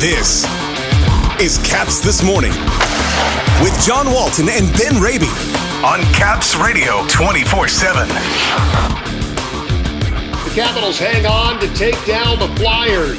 This is Caps This Morning with John Walton and Ben Raby on Caps Radio 24 7. The Capitals hang on to take down the Flyers.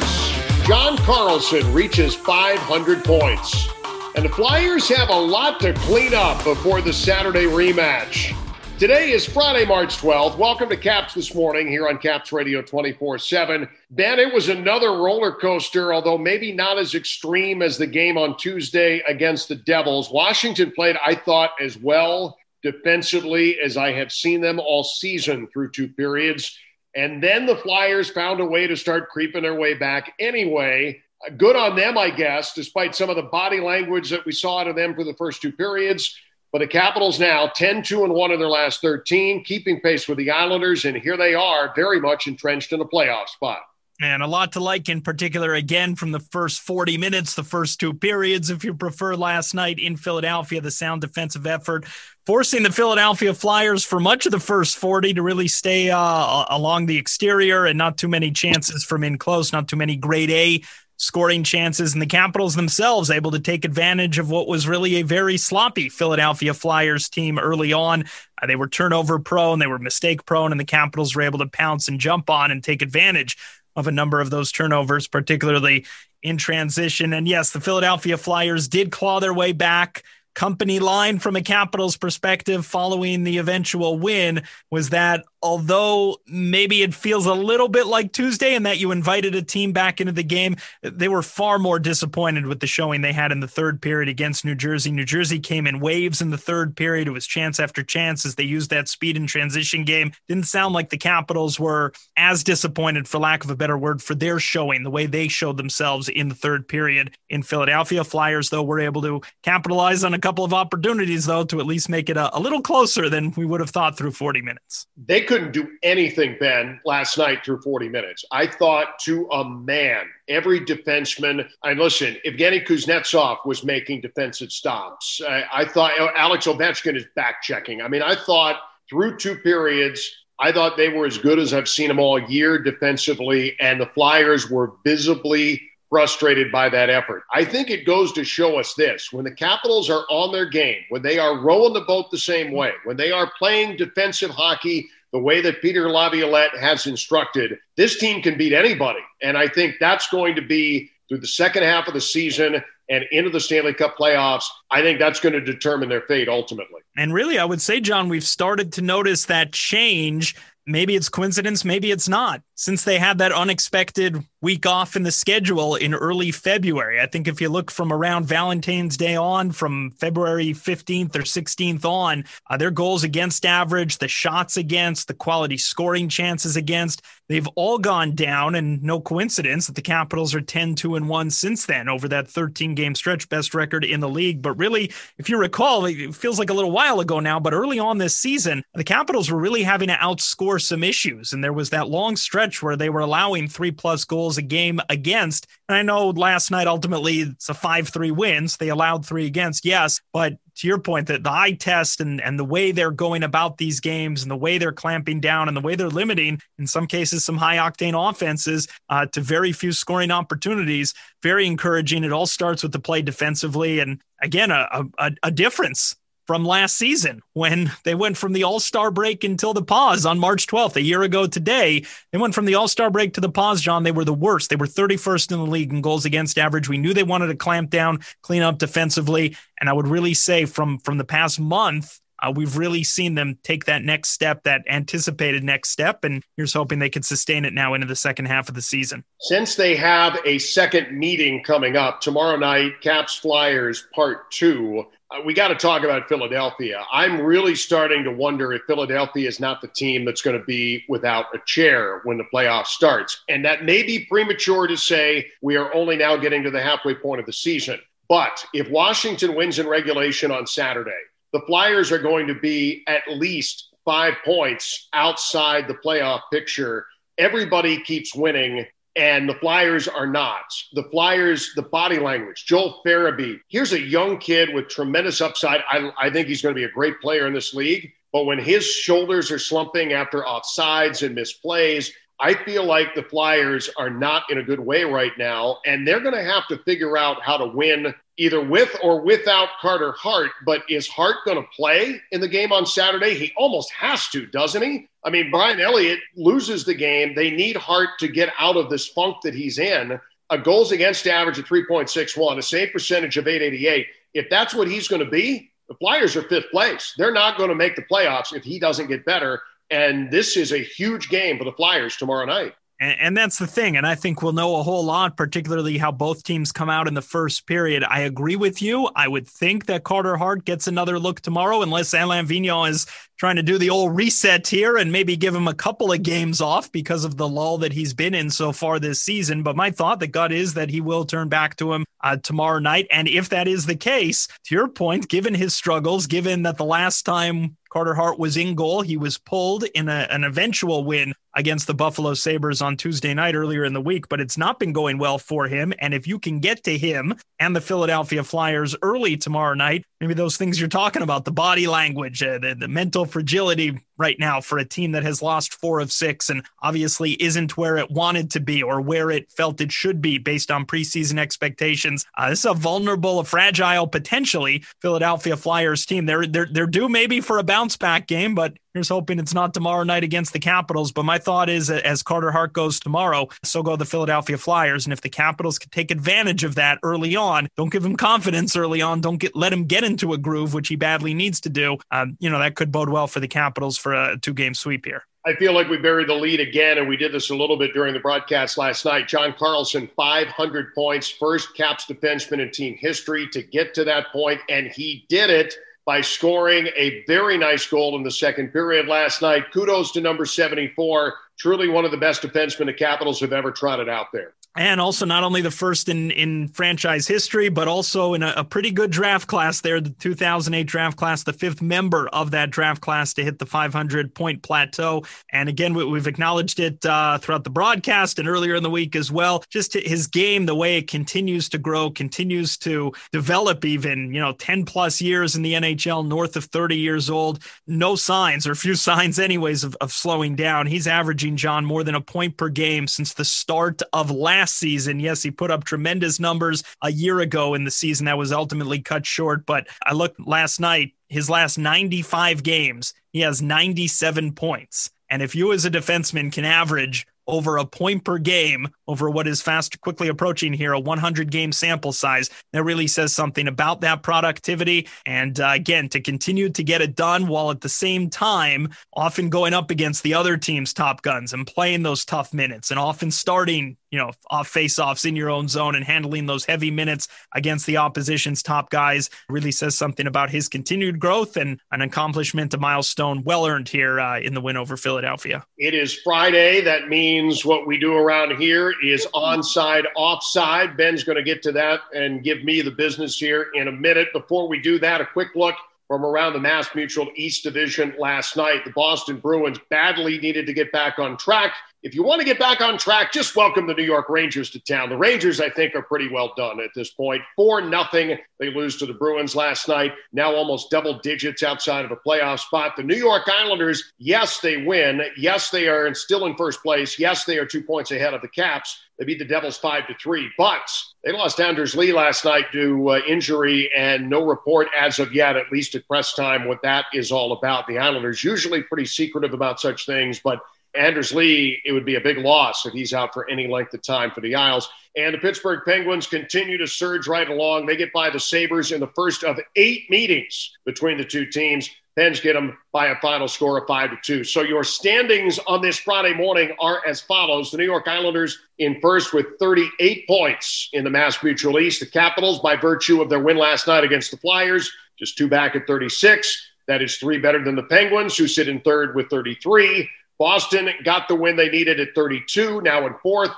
John Carlson reaches 500 points. And the Flyers have a lot to clean up before the Saturday rematch. Today is Friday, March 12th. Welcome to Caps This Morning here on Caps Radio 24 7. Ben, it was another roller coaster, although maybe not as extreme as the game on Tuesday against the Devils. Washington played, I thought, as well defensively as I have seen them all season through two periods. And then the Flyers found a way to start creeping their way back anyway. Good on them, I guess, despite some of the body language that we saw out of them for the first two periods. But the Capitals now 10 2 and 1 in their last 13, keeping pace with the Islanders. And here they are, very much entrenched in a playoff spot. And a lot to like in particular, again, from the first 40 minutes, the first two periods, if you prefer, last night in Philadelphia, the sound defensive effort, forcing the Philadelphia Flyers for much of the first 40 to really stay uh, along the exterior and not too many chances from in close, not too many grade A scoring chances, and the Capitals themselves able to take advantage of what was really a very sloppy Philadelphia Flyers team early on. Uh, they were turnover prone, they were mistake prone, and the Capitals were able to pounce and jump on and take advantage of a number of those turnovers, particularly in transition. And yes, the Philadelphia Flyers did claw their way back company line from a Capitals perspective following the eventual win was that although maybe it feels a little bit like Tuesday and that you invited a team back into the game, they were far more disappointed with the showing they had in the third period against New Jersey. New Jersey came in waves in the third period. It was chance after chance as they used that speed and transition game. Didn't sound like the Capitals were as disappointed, for lack of a better word, for their showing, the way they showed themselves in the third period in Philadelphia. Flyers, though, were able to capitalize on a couple of opportunities, though, to at least make it a, a little closer than we would have thought through 40 minutes. They couldn't do anything, Ben, last night through 40 minutes. I thought to a man, every defenseman, and listen, Evgeny Kuznetsov was making defensive stops. I, I thought Alex Ovechkin is back checking. I mean, I thought through two periods, I thought they were as good as I've seen them all year defensively, and the Flyers were visibly frustrated by that effort. I think it goes to show us this when the Capitals are on their game, when they are rowing the boat the same way, when they are playing defensive hockey the way that Peter Laviolette has instructed, this team can beat anybody. And I think that's going to be through the second half of the season and into the Stanley Cup playoffs. I think that's going to determine their fate ultimately. And really, I would say, John, we've started to notice that change. Maybe it's coincidence, maybe it's not. Since they had that unexpected week off in the schedule in early February. I think if you look from around Valentine's Day on, from February 15th or 16th on, uh, their goals against average, the shots against, the quality scoring chances against, they've all gone down. And no coincidence that the Capitals are 10 2 and 1 since then over that 13 game stretch, best record in the league. But really, if you recall, it feels like a little while ago now, but early on this season, the Capitals were really having to outscore some issues. And there was that long stretch where they were allowing three plus goals goals a game against. And I know last night ultimately it's a 5 3 wins. They allowed three against, yes. But to your point, that the eye test and, and the way they're going about these games and the way they're clamping down and the way they're limiting, in some cases, some high octane offenses uh, to very few scoring opportunities, very encouraging. It all starts with the play defensively. And again, a, a, a difference from last season when they went from the All Star break until the pause on March 12th, a year ago today. They went from the All Star break to the pause, John. They were the worst. They were 31st in the league in goals against average. We knew they wanted to clamp down, clean up defensively. And I would really say from, from the past month, uh, we've really seen them take that next step, that anticipated next step, and here's hoping they can sustain it now into the second half of the season. Since they have a second meeting coming up tomorrow night, Caps Flyers Part Two, Uh, we got to talk about Philadelphia. I'm really starting to wonder if Philadelphia is not the team that's going to be without a chair when the playoff starts, and that may be premature to say. We are only now getting to the halfway point of the season. But if Washington wins in regulation on Saturday, the Flyers are going to be at least five points outside the playoff picture. Everybody keeps winning, and the Flyers are not. The Flyers, the body language, Joel Farabee, here's a young kid with tremendous upside. I, I think he's going to be a great player in this league. But when his shoulders are slumping after offsides and misplays, I feel like the Flyers are not in a good way right now, and they're going to have to figure out how to win either with or without Carter Hart. But is Hart going to play in the game on Saturday? He almost has to, doesn't he? I mean, Brian Elliott loses the game. They need Hart to get out of this funk that he's in. A goals against average of 3.61, a save percentage of 888. If that's what he's going to be, the Flyers are fifth place. They're not going to make the playoffs if he doesn't get better. And this is a huge game for the Flyers tomorrow night. And, and, that's the thing. And I think we'll know a whole lot, particularly how both teams come out in the first period. I agree with you. I would think that Carter Hart gets another look tomorrow, unless Alain Vigneault is trying to do the old reset here and maybe give him a couple of games off because of the lull that he's been in so far this season. But my thought, the gut is that he will turn back to him uh, tomorrow night. And if that is the case, to your point, given his struggles, given that the last time Carter Hart was in goal. He was pulled in a, an eventual win against the Buffalo Sabres on Tuesday night earlier in the week, but it's not been going well for him. And if you can get to him and the Philadelphia Flyers early tomorrow night, maybe those things you're talking about, the body language, uh, the, the mental fragility right now for a team that has lost four of six and obviously isn't where it wanted to be or where it felt it should be based on preseason expectations. Uh, this is a vulnerable, a fragile, potentially Philadelphia Flyers team. They're, they're, they're due maybe for a bounce back game, but Here's hoping it's not tomorrow night against the Capitals. But my thought is, as Carter Hart goes tomorrow, so go the Philadelphia Flyers. And if the Capitals can take advantage of that early on, don't give him confidence early on. Don't get let him get into a groove, which he badly needs to do. Um, you know that could bode well for the Capitals for a two game sweep here. I feel like we buried the lead again, and we did this a little bit during the broadcast last night. John Carlson, 500 points, first Caps defenseman in team history to get to that point, and he did it by scoring a very nice goal in the second period last night. Kudos to number 74. Truly one of the best defensemen the Capitals have ever trotted out there and also not only the first in in franchise history, but also in a, a, pretty good draft class there, the 2008 draft class, the fifth member of that draft class to hit the 500 point plateau. And again, we, have acknowledged it uh, throughout the broadcast and earlier in the week as well. Just his game, the way it continues to grow, continues to develop. Even you know, 10 plus years in the NHL, north of 30 years old, no signs or few signs, anyways, of, of slowing down. He's averaging John more than a point per game since the start of last last season. Yes, he put up tremendous numbers a year ago in the season that was ultimately cut short. But I looked last night, his last 95 games, he has 97 points. And if you as a defenseman can average over a point per game over what is fast quickly approaching here a 100 game sample size that really says something about that productivity and uh, again to continue to get it done while at the same time often going up against the other team's top guns and playing those tough minutes and often starting you know, off face-offs in your own zone and handling those heavy minutes against the opposition's top guys really says something about his continued growth and an accomplishment, a milestone well earned here uh, in the win over Philadelphia. It is Friday. That means what we do around here is onside, offside. Ben's going to get to that and give me the business here in a minute. Before we do that, a quick look from around the Mass Mutual East Division last night. The Boston Bruins badly needed to get back on track if you want to get back on track, just welcome the New York Rangers to town. The Rangers, I think, are pretty well done at this point. Four nothing. They lose to the Bruins last night. Now almost double digits outside of a playoff spot. The New York Islanders, yes, they win. Yes, they are still in first place. Yes, they are two points ahead of the Caps. They beat the Devils five to three, but they lost Anders Lee last night due uh, injury, and no report as of yet, at least at press time, what that is all about. The Islanders usually pretty secretive about such things, but Anders Lee, it would be a big loss if he's out for any length of time for the Isles. And the Pittsburgh Penguins continue to surge right along. They get by the Sabres in the first of eight meetings between the two teams. Pens get them by a final score of five to two. So your standings on this Friday morning are as follows: the New York Islanders in first with 38 points in the Mass Mutual East. The Capitals, by virtue of their win last night against the Flyers, just two back at 36. That is three better than the Penguins, who sit in third with 33. Boston got the win they needed at 32, now in fourth.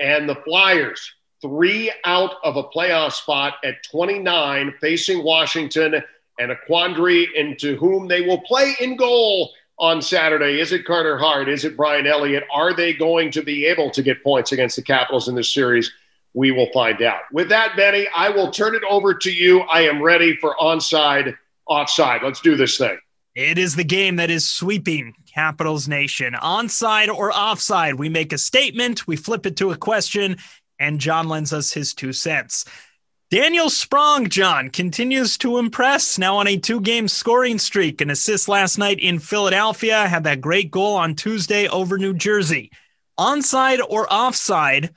And the Flyers, three out of a playoff spot at 29, facing Washington and a quandary into whom they will play in goal on Saturday. Is it Carter Hart? Is it Brian Elliott? Are they going to be able to get points against the Capitals in this series? We will find out. With that, Benny, I will turn it over to you. I am ready for onside, offside. Let's do this thing. It is the game that is sweeping Capitals Nation. Onside or offside, we make a statement, we flip it to a question, and John lends us his two cents. Daniel Sprong, John, continues to impress. Now on a two game scoring streak. An assist last night in Philadelphia, had that great goal on Tuesday over New Jersey. Onside or offside,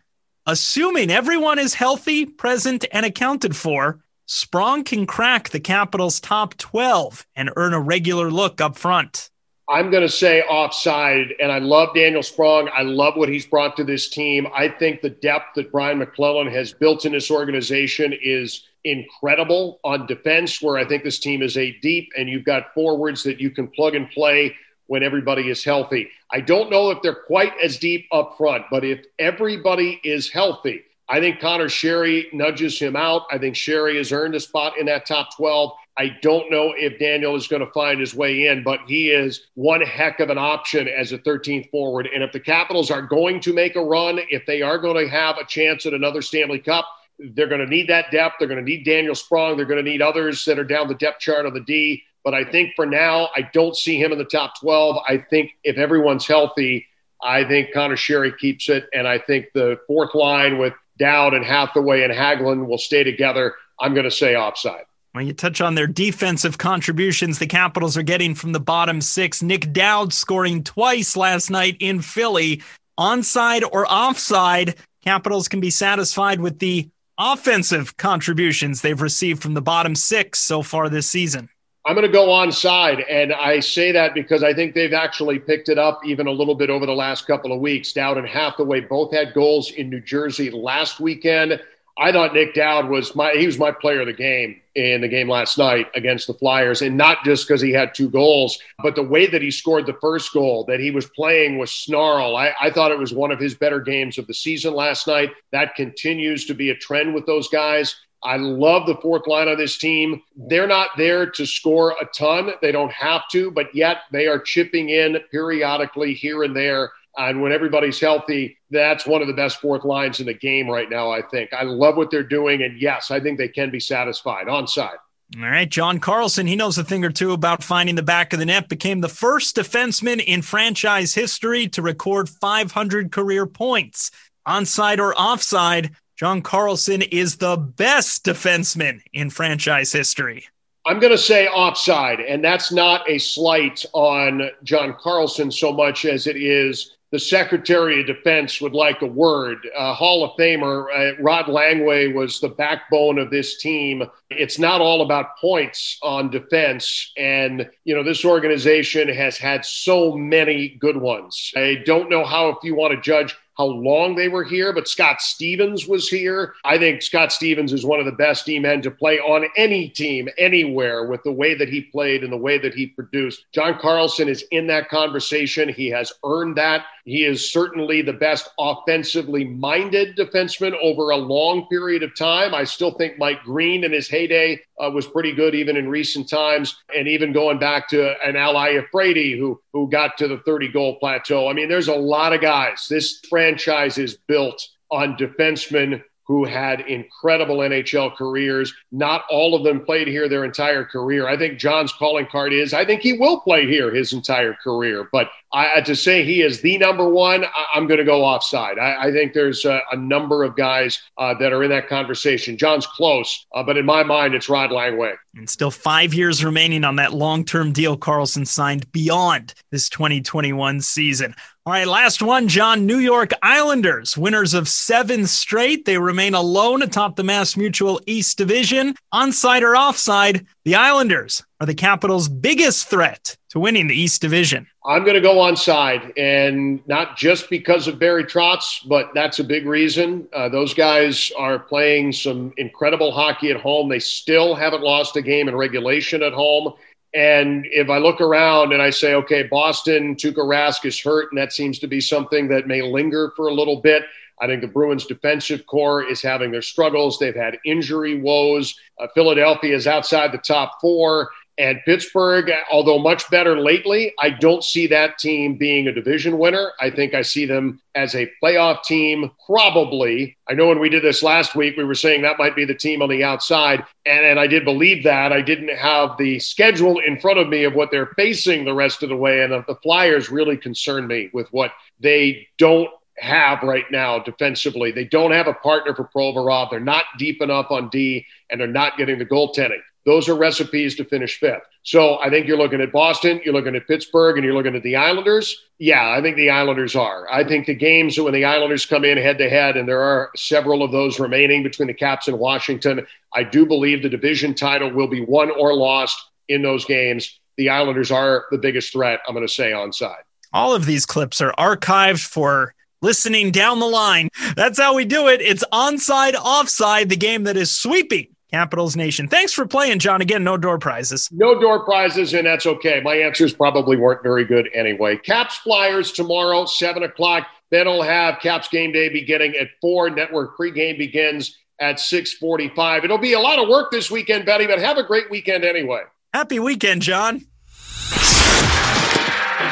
assuming everyone is healthy, present, and accounted for, Sprong can crack the Capitals' top 12 and earn a regular look up front. I'm going to say offside, and I love Daniel Sprong. I love what he's brought to this team. I think the depth that Brian MacLellan has built in this organization is incredible on defense, where I think this team is a deep, and you've got forwards that you can plug and play when everybody is healthy. I don't know if they're quite as deep up front, but if everybody is healthy, I think Conor Sheary nudges him out. I think Sheary has earned a spot in that top 12. I don't know if Daniel is going to find his way in, but he is one heck of an option as a 13th forward. And if the Capitals are going to make a run, if they are going to have a chance at another Stanley Cup, they're going to need that depth. They're going to need Daniel Sprong. They're going to need others that are down the depth chart on the D. But I think for now, I don't see him in the top 12. I think if everyone's healthy, I think Conor Sheary keeps it. And I think the fourth line with Dowd and Hathaway and Hagelin will stay together. I'm going to say offside. When you touch on their defensive contributions, the Capitals are getting from the bottom six. Nic Dowd scoring twice last night in Philly. Onside or offside, Capitals can be satisfied with the offensive contributions they've received from the bottom six so far this season. I'm going to go onside, and I say that because I think they've actually picked it up even a little bit over the last couple of weeks. Dowd and Hathaway both had goals in New Jersey last weekend. I thought Nic Dowd was my he was my player of the game in the game last night against the Flyers, and not just because he had two goals, but the way that he scored the first goal, that he was playing with snarl. I, I thought it was one of his better games of the season last night. That continues to be a trend with those guys. I love the fourth line of this team. They're not there to score a ton. They don't have to, but yet they are chipping in periodically here and there. And when everybody's healthy, that's one of the best fourth lines in the game right now, I think. I love what they're doing. And yes, I think they can be satisfied onside. All right, John Carlson, he knows a thing or two about finding the back of the net, became the first defenseman in franchise history to record 500 career points. Onside or offside, John Carlson is the best defenseman in franchise history. I'm going to say offside, and that's not a slight on John Carlson so much as it is the Secretary of Defense would like a word. Uh, Hall of Famer uh, Rod Langway was the backbone of this team. It's not all about points on defense. And, you know, this organization has had so many good ones. I don't know how, if you want to judge how long they were here, but Scott Stevens was here. I think Scott Stevens is one of the best D men to play on any team, anywhere, with the way that he played and the way that he produced. John Carlson is in that conversation. He has earned that. He is certainly the best offensively minded defenseman over a long period of time. I still think Mike Green in his heyday uh, was pretty good, even in recent times, and even going back to an Al Iafrate who who got to the 30 goal plateau. I mean, there's a lot of guys. This franchise is built on defensemen who had incredible NHL careers. Not all of them played here their entire career. I think John's calling card is I think he will play here his entire career. But I, to say he is the number one, I, am going to go offside. I, I think there's a, a, number of guys uh, that are in that conversation. John's close, uh, but in my mind, it's Rod Langway. And still five years remaining on that long term deal Carlson signed beyond this 2021 season. All right, last one, John. New York Islanders, winners of seven straight. They remain alone atop the Mass Mutual East Division. Onside or offside, the Islanders are the Capitals' biggest threat to winning the East Division. I'm going to go onside, and not just because of Barry Trotz, but that's a big reason. Uh, those guys are playing some incredible hockey at home. They still haven't lost a game in regulation at home. And if I look around and I say, okay, Boston, Tuukka Rask is hurt, and that seems to be something that may linger for a little bit. I think the Bruins' defensive corps is having their struggles. They've had injury woes. Uh, Philadelphia is outside the top four. And Pittsburgh, although much better lately, I don't see that team being a division winner. I think I see them as a playoff team, probably. I know when we did this last week, we were saying that might be the team on the outside. And, and I did believe that. I didn't have the schedule in front of me of what they're facing the rest of the way. And the Flyers really concern me with what they don't have right now defensively. They don't have a partner for Provorov. They're not deep enough on D, and they're not getting the goaltending. Those are recipes to finish fifth. So I think you're looking at Boston, you're looking at Pittsburgh, and you're looking at the Islanders. Yeah, I think the Islanders are. I think the games when the Islanders come in head to head, and there are several of those remaining between the Caps and Washington, I do believe the division title will be won or lost in those games. The Islanders are the biggest threat, I'm going to say, on side. All of these clips are archived for listening down the line. That's how we do it. It's onside, offside, the game that is sweeping Capitals Nation. Thanks for playing, John. Again, no door prizes. No door prizes, and that's okay. My answers probably weren't very good anyway. Caps Flyers tomorrow, 7 o'clock. Then I'll have Caps game day beginning at 4. Network pregame begins at 645. It'll be a lot of work this weekend, Betty, but have a great weekend anyway. Happy weekend, John.